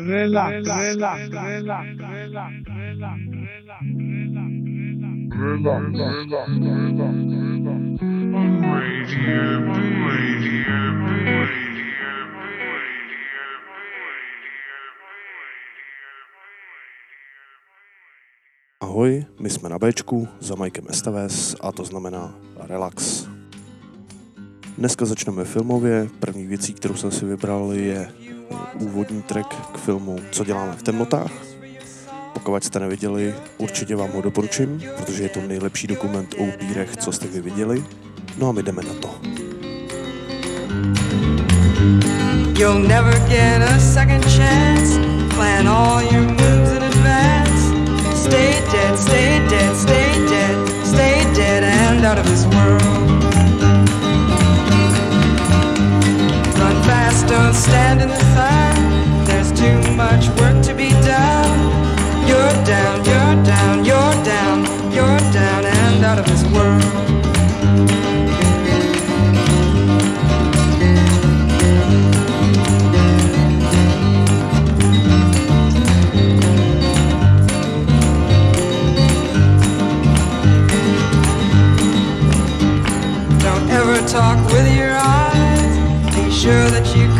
Relax, relax, relax, relax, relax, relax, Radio B. Radio B. Ahoj, my jsme na Bčku za Mikem STVS a to znamená relax. Dneska začneme filmově. První věcí, kterou jsem si vybral, je úvodní track k filmu Co děláme v temnotách. Pokud jste neviděli, určitě vám ho doporučím, protože je to nejlepší dokument o upírech, co jste vy viděli. No a my jdeme na to. You'll never get a second chance. Plan all your moves in advance. Stay dead, stay dead, stay dead, stay dead and out of this world. Don't stand in the sun. There's too much work to be done. You're down, you're down, you're down, you're down and out of this world. Don't ever talk with your eyes. Be sure that you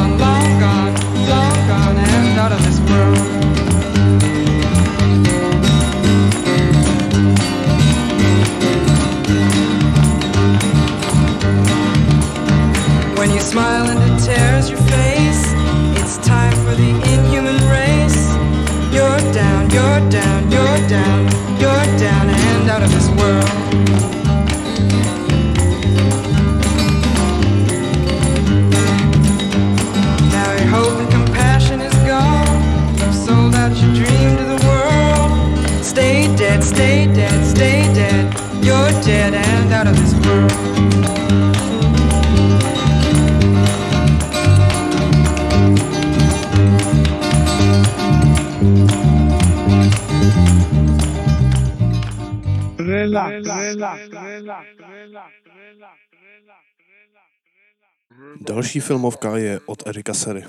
Další filmovka je od Erika Sery.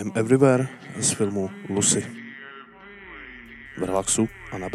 I'm Everywhere z filmu Lucy. V relaxu a na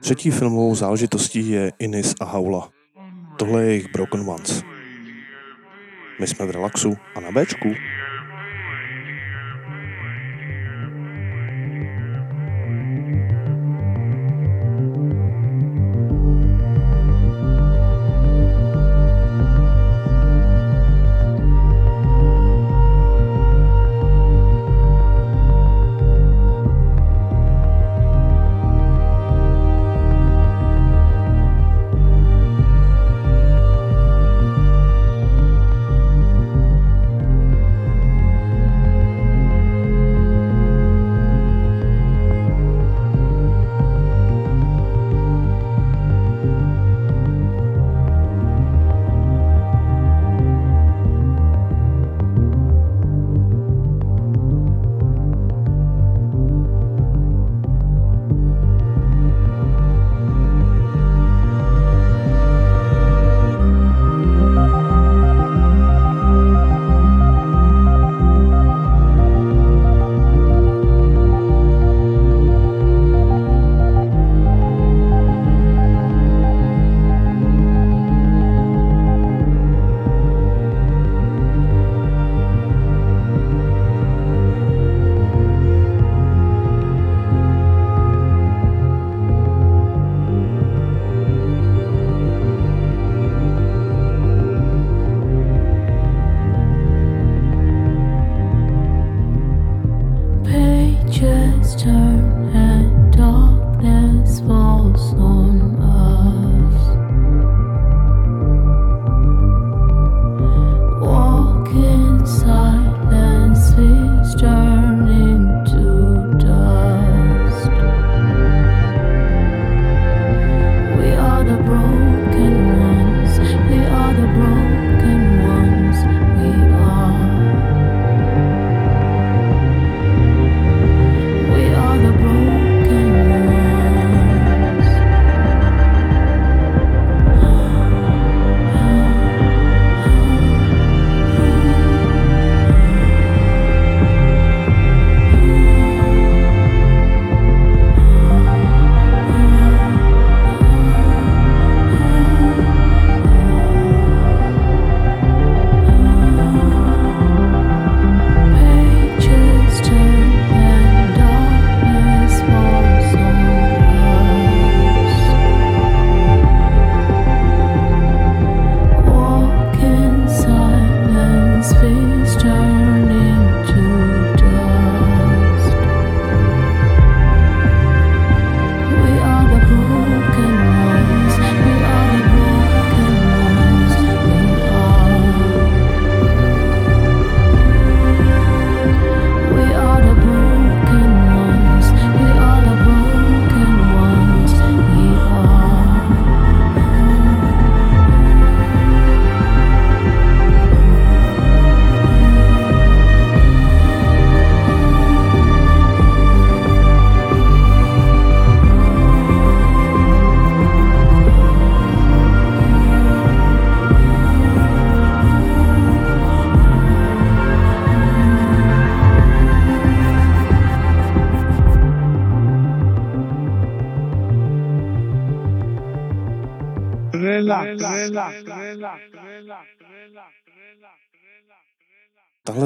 Třetí filmovou záležitostí je Inis a Haula. Tohle je jejich Broken Ones. My jsme v relaxu a na Bčku.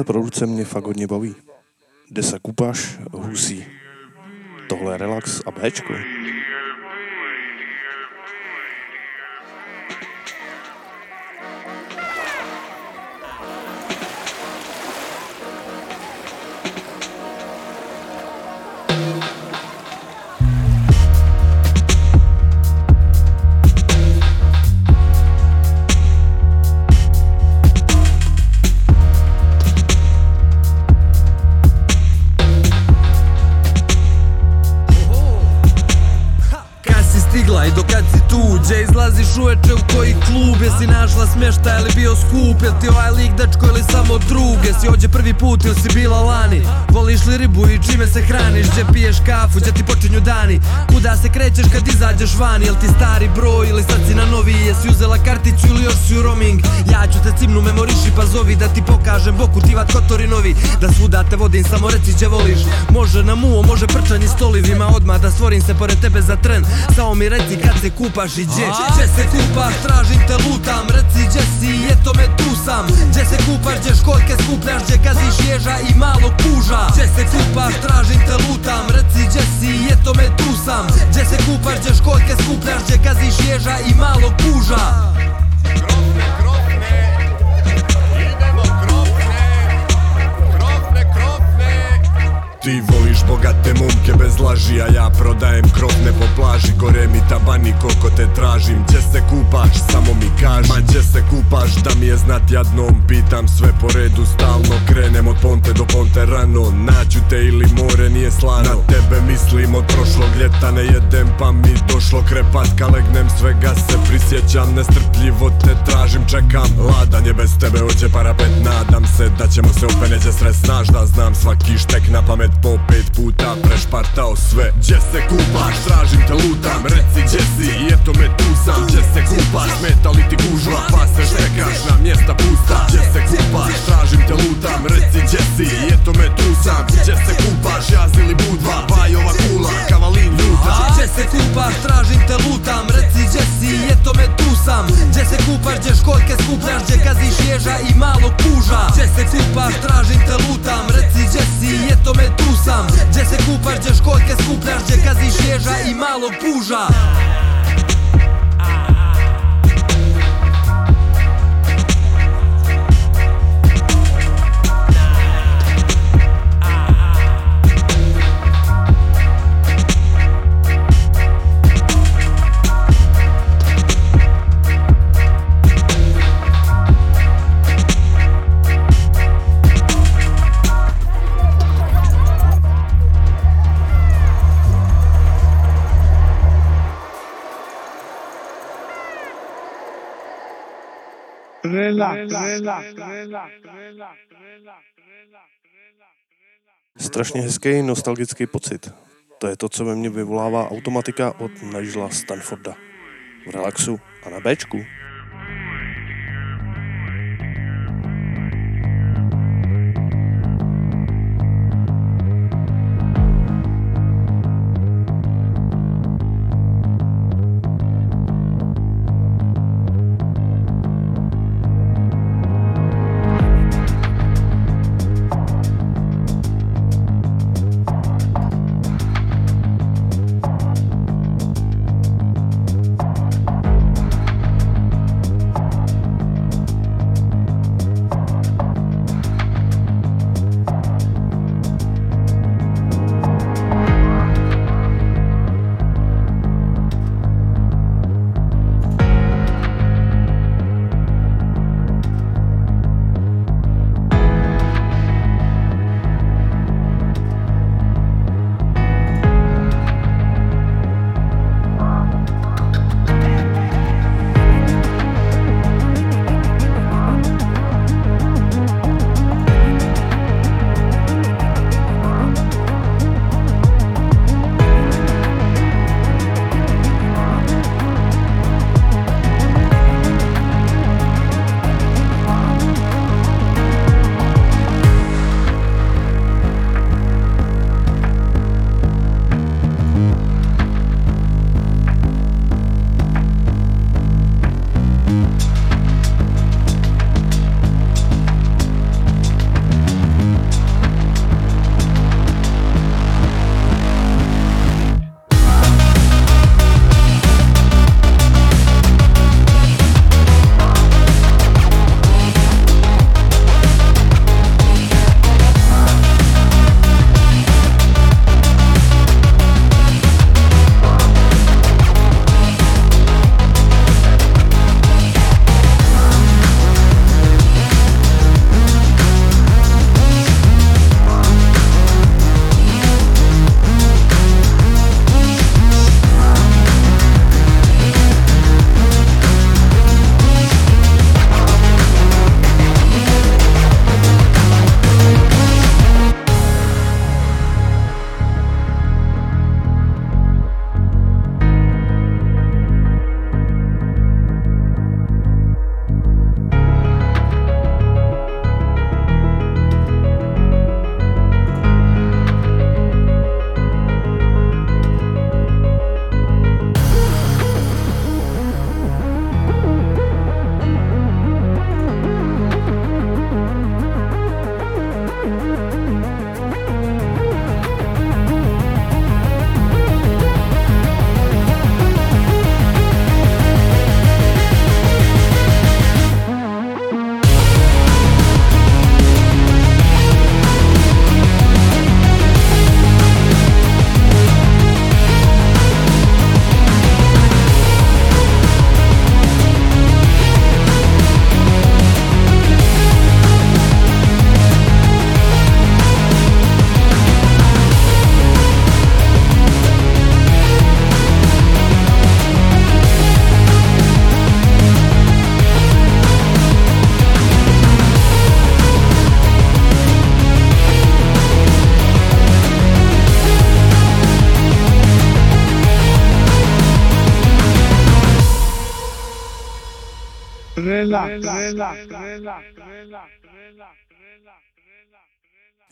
Produkce mě fakt hodně baví. Desa Kupaš, Husí. Tohle je relax a Bčko. smješta ili bio skup Jel ti ovaj lik dečko ili samo druge? Si ođe prvi put ili si bila lani? voliš li ribu i čime se hraniš? Gdje piješ kafu, gdje ti počinju dani? Kuda se krećeš kad izađeš van Jel ti stari broj ili sad si na novi? Jesi uzela karticu ili još si u roaming? Ja ću te cimnu memoriši pa zovi Da ti pokažem boku tivat kotori novi Da svuda te vodim samo reci gdje voliš. Može na muo, može prčanji stolivima Odmah da stvorim se pored tebe za tren. Samo mi reci kad se kupaš i gdje Gdje se kupaš, tražim te lutam. Reci gdje si i eto me tu sam. Gdje se kupaš, gdje školjke skupljaš Gdje gaziš ježa i malo kuža. Gdje se kupaš, tražim te lutam. Reci gdje si, eto me tu sam. Gdje se kupaš, gdje školjke skupljaš Gdje gaziš ježa i malog puža Ti voliš bogate momke bez laži, a ja prodajem krofne po plaži Gore mi tabani koliko te tražim, gdje se kupaš, samo mi kaži. Ma gdje se kupaš, da mi je znat jadnom Pitam sve po redu, stalno krenem od ponte do ponte rano. Naću te ili more nije slano. Na tebe mislim od prošlog ljeta ne jedem pa mi došlo krepatka Legnem svega se prisjećam, nestrpljivo te tražim, čekam. Ladan je bez tebe, oće parapet, nadam se da ćemo se opet neće stres Znaš da znam svaki štek na pamet po pet puta Prešpartao sve, gdje se kupaš, tražim te lutam. Reci gdje si, i eto me tu sam. Gdje se kupaš, smeta li ti gužva? Pa se štekaš na mjesta pusta. Gdje se kupaš, tražim te lutam. Reci gdje si, i eto me tu sam. Gdje se kupaš, jaz ili budva Bajova kula, kavalin ljuta. Gdje se kupaš, tražim te lutam. Reci gdje si, eto me tu sam. Gdje se kupaš, gdje školjke skupljaš? Gdje gaziš ježa i malog puža Gdje se kupaš, tražim te lutam. Reci gdje si, eto me tu sam Gdje se kupaš, gdje školjke skupljaš Gdje gaziš ježa i malog puža Strašně hezký nostalgický pocit. To je to, co ve mně vyvolává automatika od Nigela Stanforda. V relaxu a na Bčku.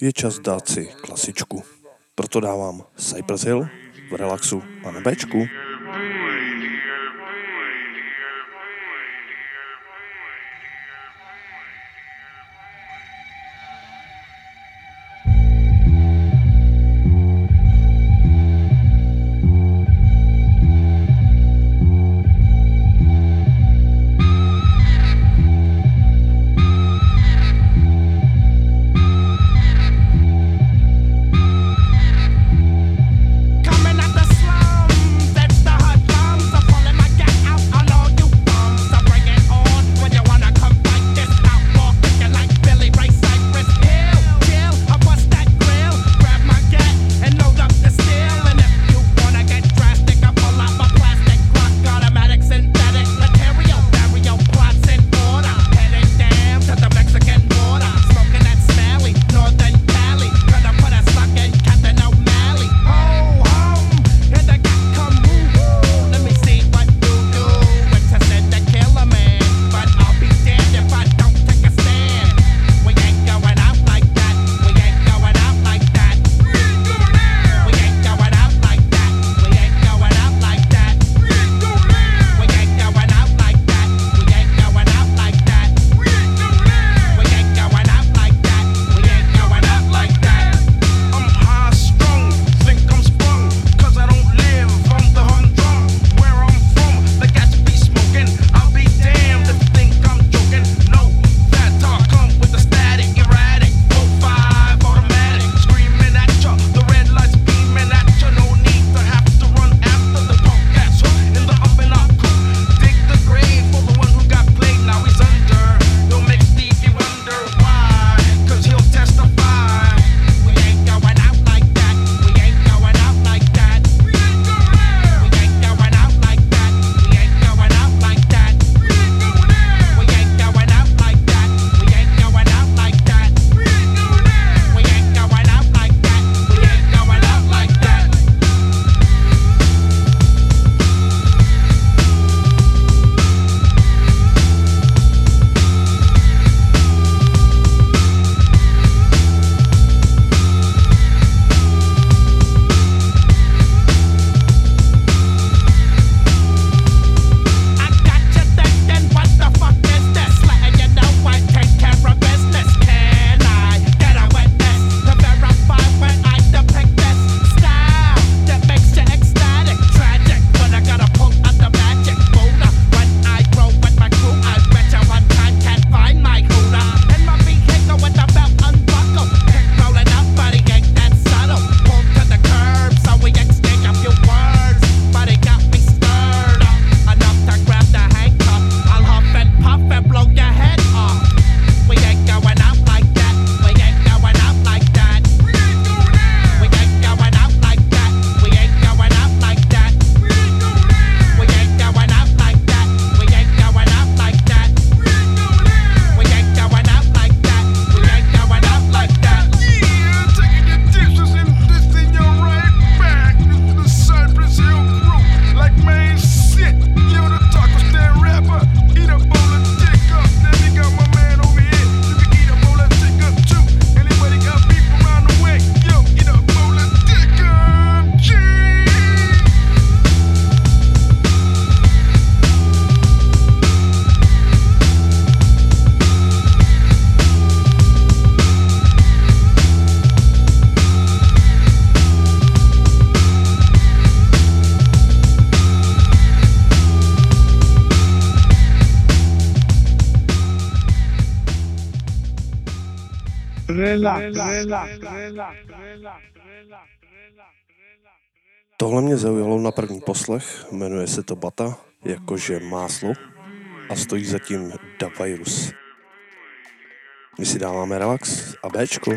je čas dát si klasičku. Proto dávám Cypress Hill v relaxu a na Bčku. cause he'll testify. Tohle mě zaujalo na první poslech, jmenuje se to Bata, jakože máslo, a stojí zatím Da Virus. My si dáváme relax a Bčko.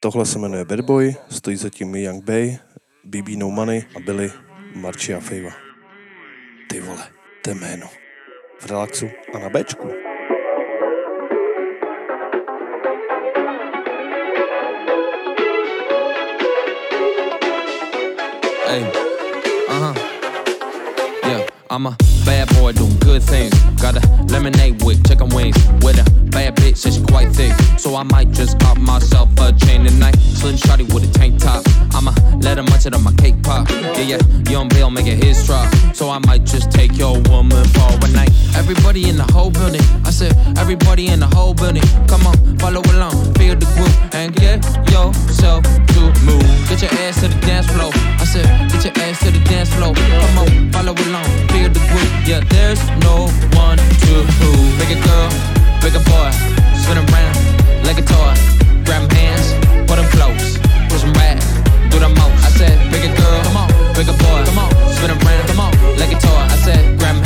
Tohle se jmenuje Bad Boy, stojí zatím Young Bay, BB No Money a Billy Marcia Fava. Ty vole, to jméno. V relaxu a na Bčku. Hey, I'm a bad boy doing good things. Got a lemonade with chicken wings. With a bad bitch, and quite thick. So I might just pop myself a chain tonight. Slim shotty with a tank top. I'ma let her munch it on my cake pop. Yeah, yeah, young Bill make it his drop. So I might just take your woman for a night. Everybody in the whole building. I said, everybody in the whole building. Come on, follow along, feel the groove, and get yourself to move. Get your ass to the dance floor. I said, get your ass to the dance floor. Come on, follow along, feel the groove. Yeah, there's no one to prove. Big a girl, big a boy, spin around like a toy. Grab hands, put 'em close, push 'em back, do the most. I said, big a girl, come on, big a boy, come on, spin around, come on, like a toy. I said, grab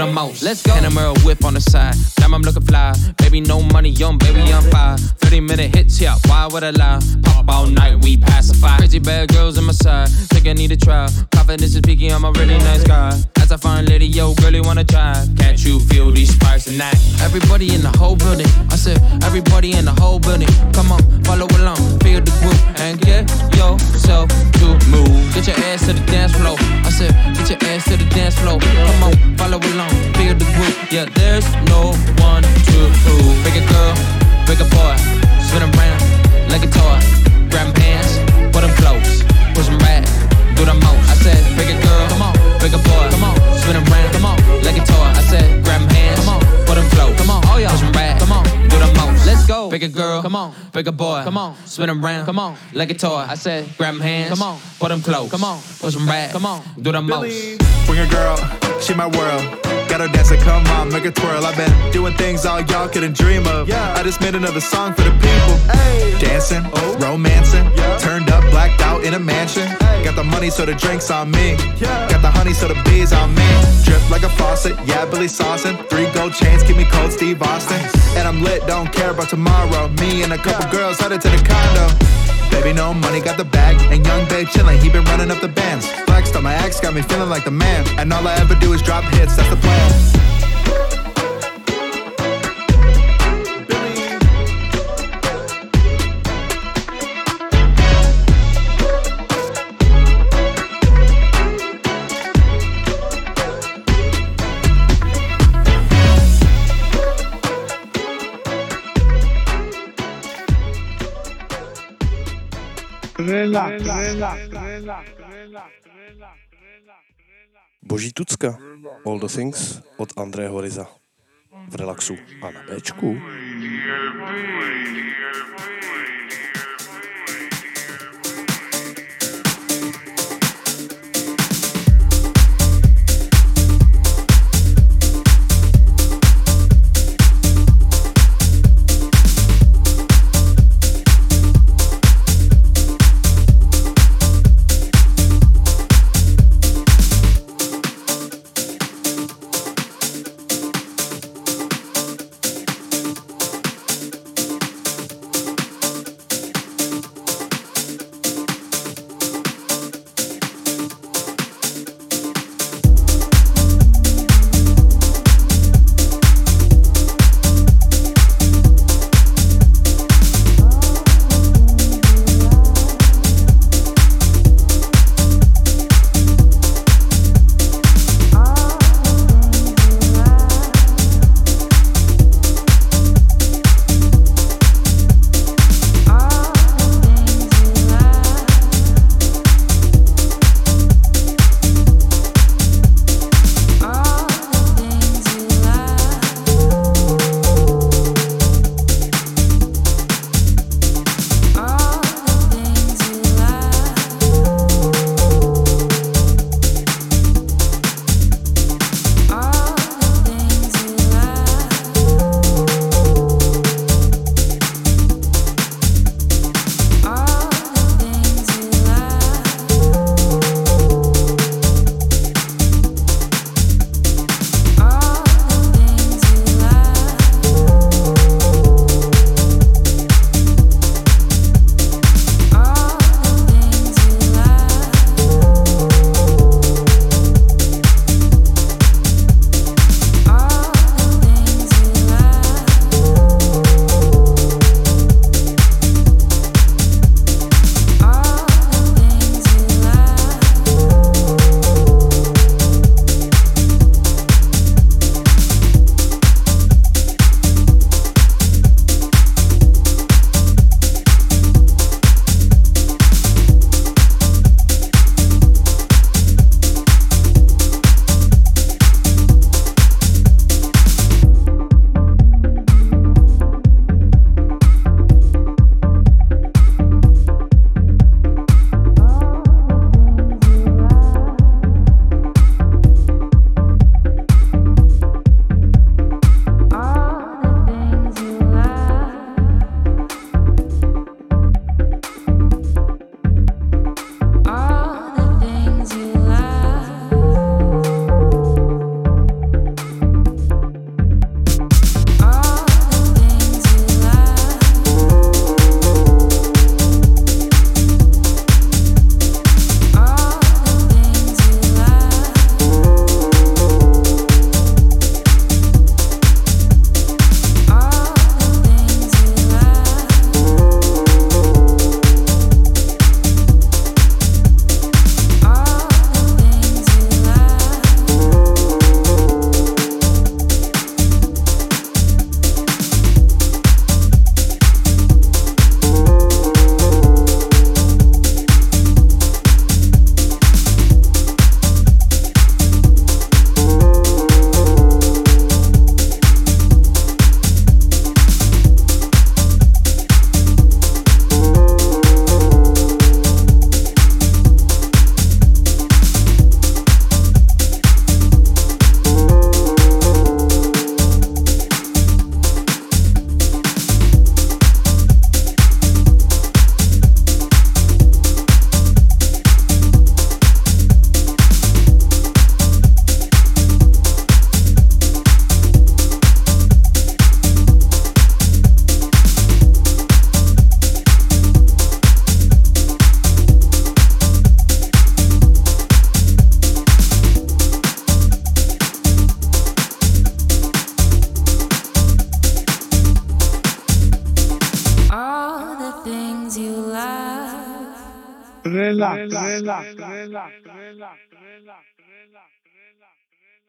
Let's go. And a whip on the side, damn I'm looking fly. Baby, no money, young baby, I'm fire. 30 minute hits, yeah, why would I lie? Pop all night, we pacify. Crazy bad girls on my side, think I need a try. Confidence is peaky, I'm a really nice guy. As I find lady, yo, girlie wanna try. Can't you feel these sparks tonight? Everybody in the whole building, I said, everybody in the whole building. Come on, follow along, feel the groove, and get yourself to move. Get your ass to the dance floor. I said, get your ass to the dance floor. Come on, follow along, feel the groove. Yeah, there's no one to prove. A girl, a boy, spin around like a toy. Grab hands, put 'em close, push 'em back, do the most. I said, big a girl, come on, big a boy, spin around, come on, like a toy. I said, grab 'em hands, come on, put 'em close, come on, oh yeah, push 'em back, come on, do the most. Let's go, big a girl, come on, big a boy, come on, spin around, come on, like a toy. I said, grab 'em hands, come on, put 'em close, come on, push 'em back, come on, do the most. Bring a girl, she my world. Got her dancing, come on, make her twirl. I've been doing things all y'all couldn't dream of. Yeah. I just made another song for the people. Dancing, oh. romancing, yeah. turned up, blacked out in a mansion. Got the money, so the drinks on me. Got the honey, so the bees on me. Drip like a faucet, yeah, Billy saucing. Three gold chains, keep me cold, Steve Austin. And I'm lit, don't care about tomorrow. Me and a couple girls headed to the condo. Baby, no money, got the bag. And young babe chillin', he been running up the bands. Flexed on my ex, got me feeling like the man. And all I ever do is drop hits, that's the plan. Boží tucka, All the Things od Andrého Riza. V relaxu a na Bčku. alive.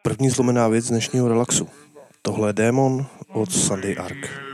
První zlomená věc dnešního relaxu. Tohle je Démon od Sunday Ark.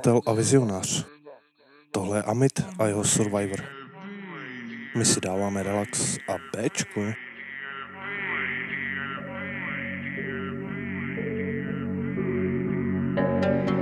Skladatel a vizionář. Tohle je Amit a jeho Survivor. My si dáváme relax a Bčko. Survivor.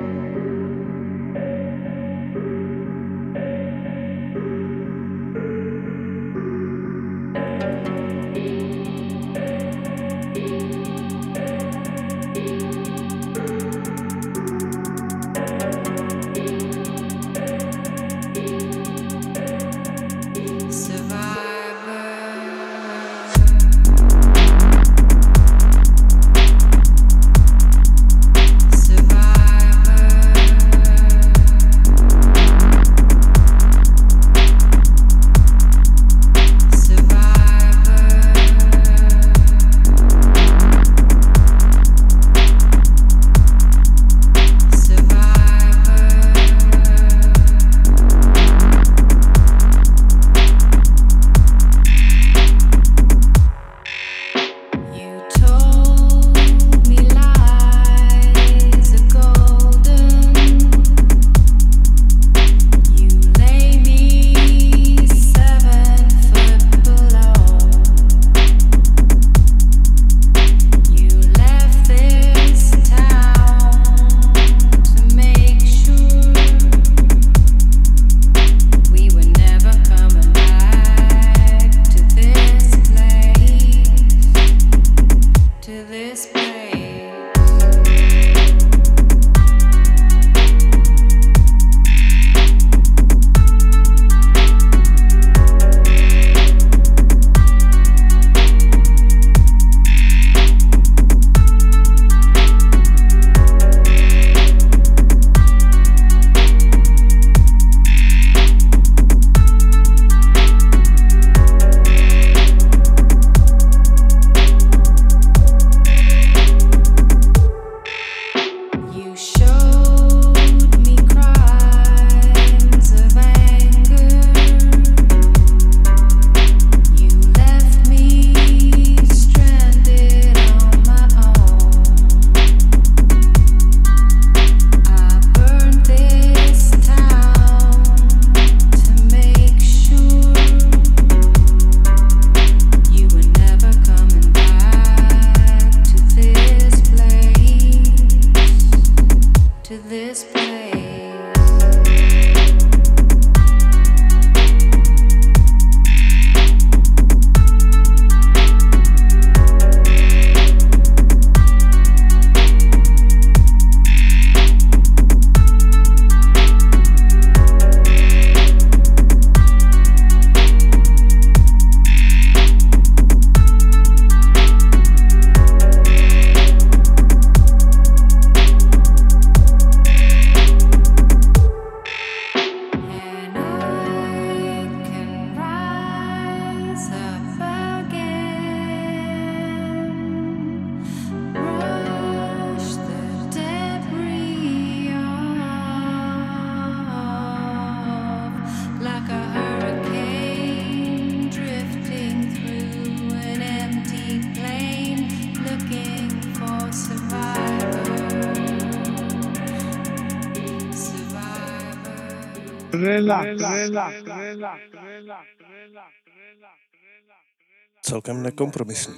Celkem nekompromisní.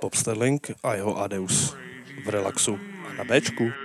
Bob Sterling a jeho Adeus v relaxu a na Bčku.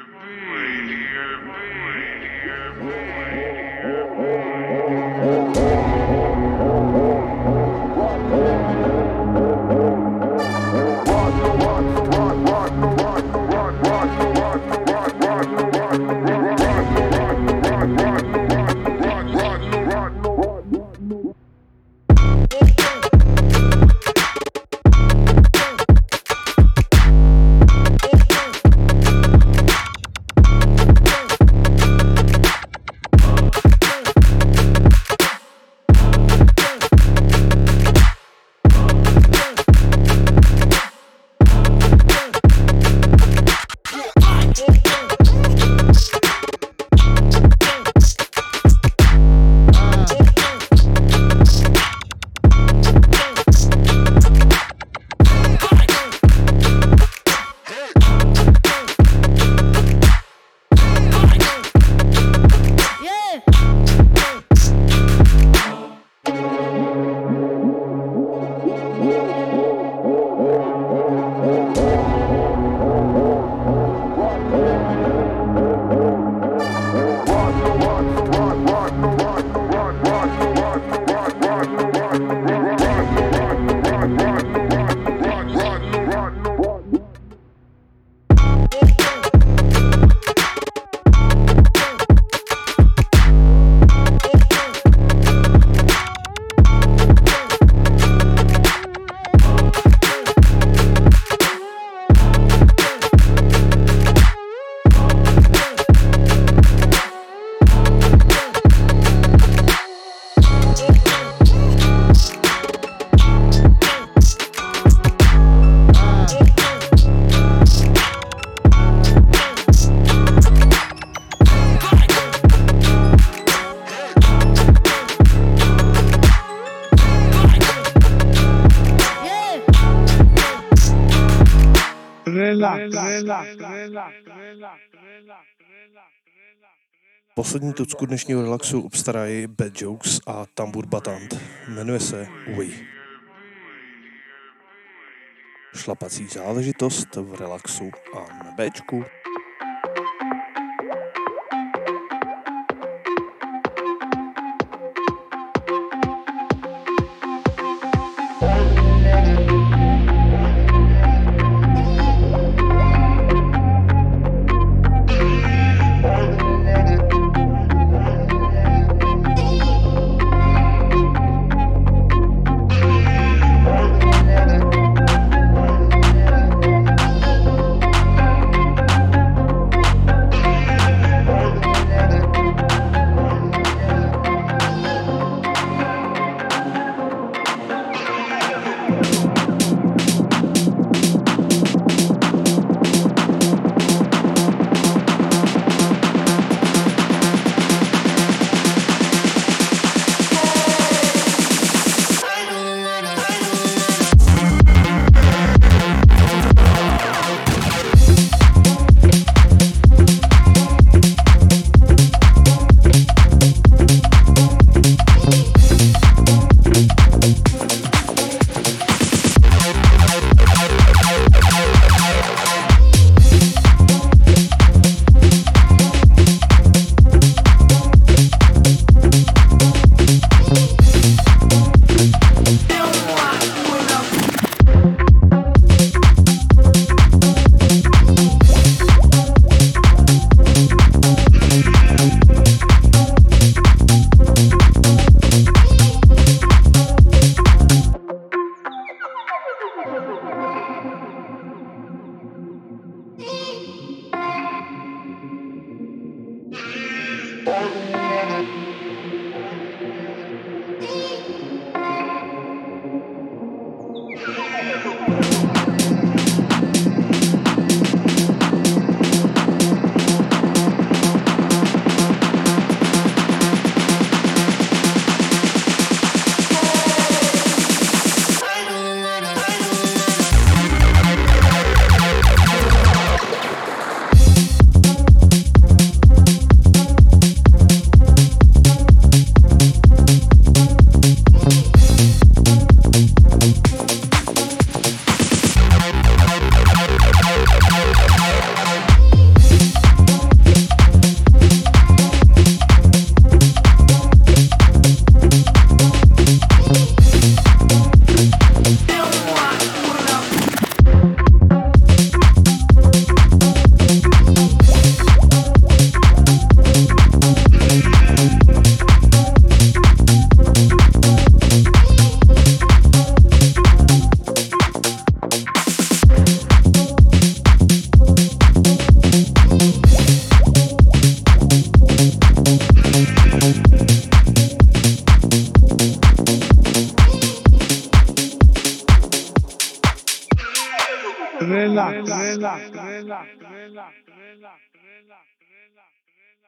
Poslední tucku dnešního relaxu obstarají Bad Jokes a Tambur Batant. Jmenuje se We. Šlapací záležitost v relaxu a na Bčku.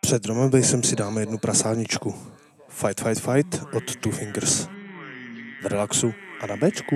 Před Drum jsem si dáme jednu prasáničku. Fight, fight, fight od Two Fingers. V relaxu a na bečku.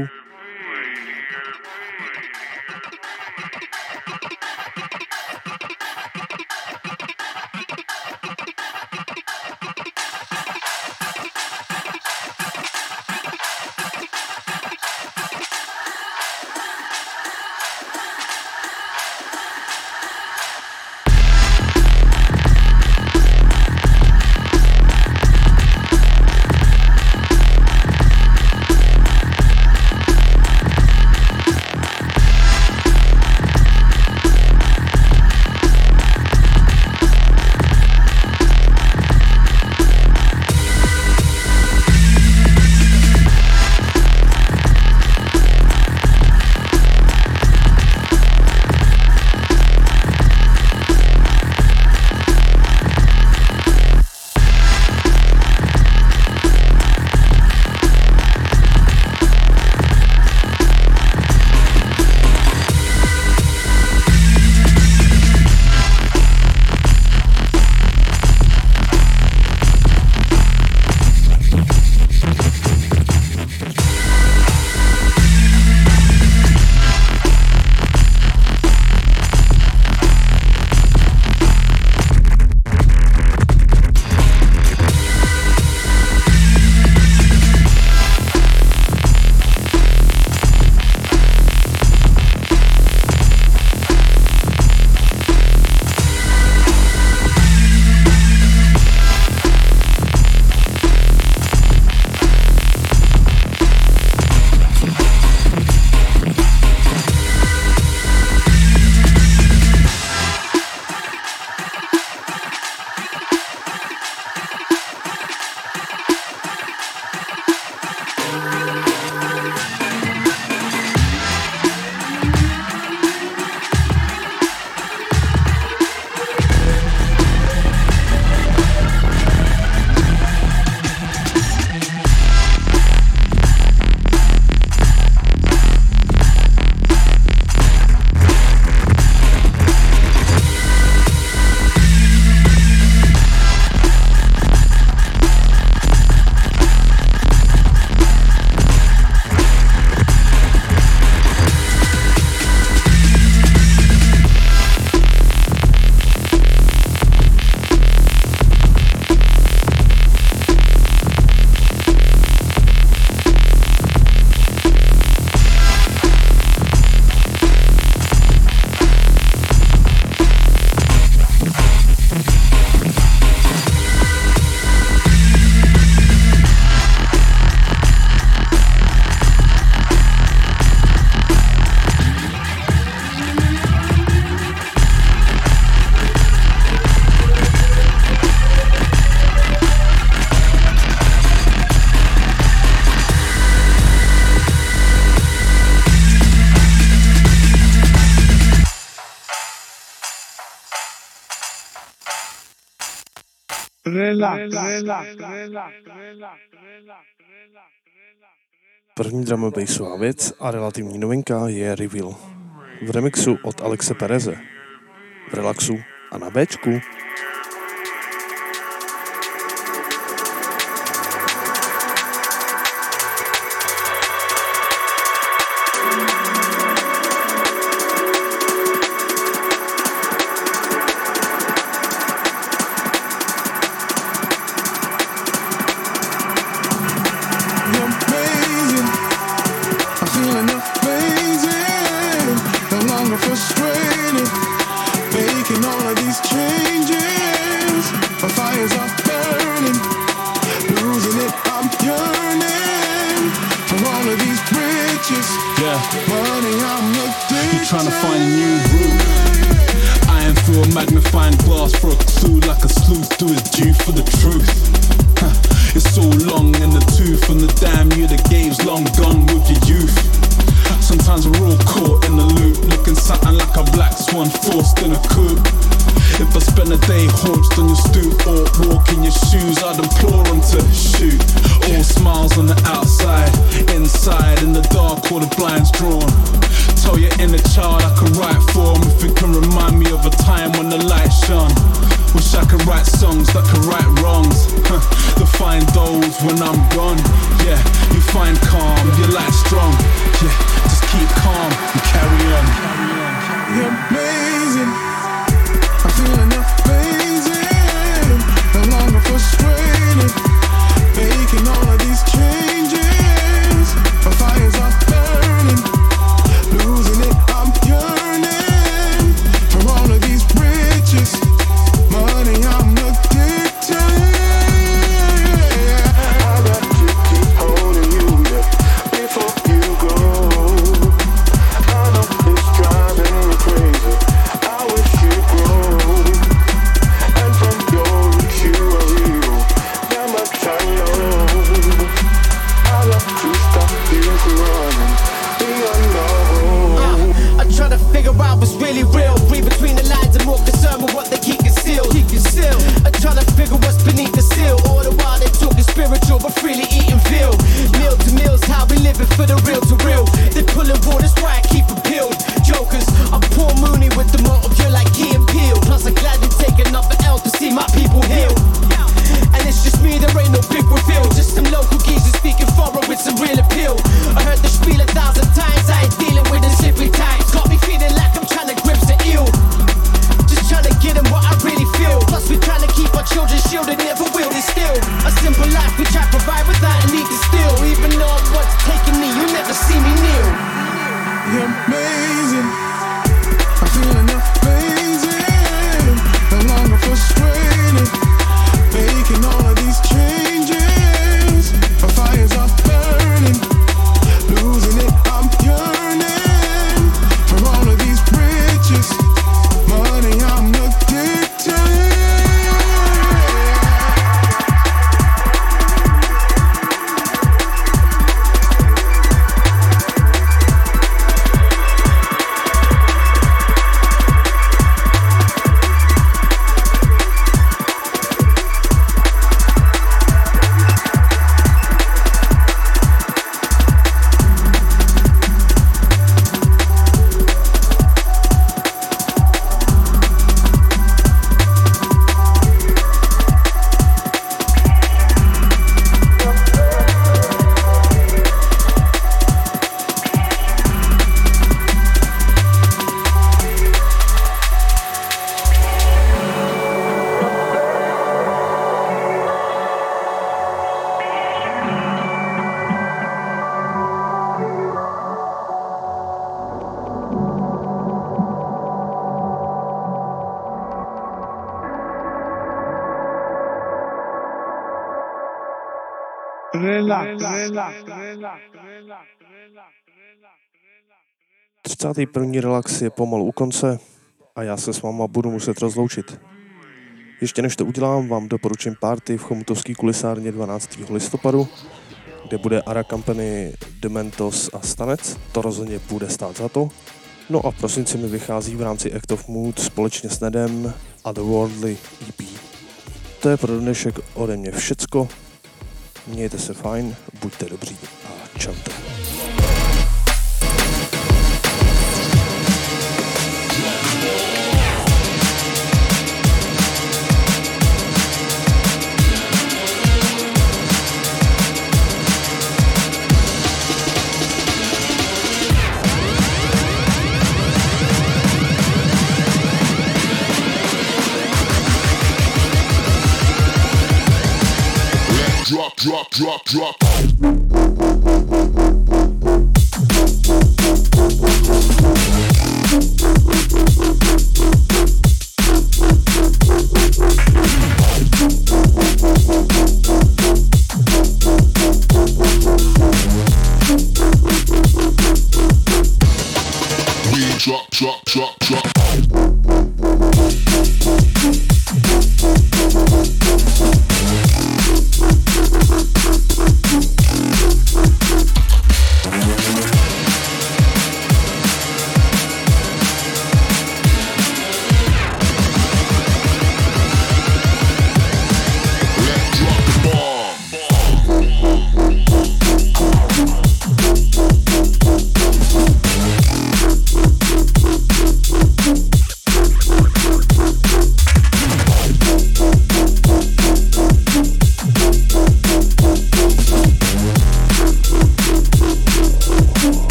První drama bassová věc a relativní novinka je Reveal. V remixu od Alexe Pereze. V relaxu a na Bčku. 51. relax je pomalu u konce a já se s váma budu muset rozloučit. Ještě než to udělám, vám doporučím party v Chomutovský kulisárně 12. listopadu, kde bude Ara Company, Dementos a Stanec. To rozhodně bude stát za to. No a v prosinci mi vychází v rámci Act of Mood společně s Nedem a The Worldly EP. To je pro dnešek ode mě všecko. Mějte se fajn, buďte dobří a čaute. drop, drop.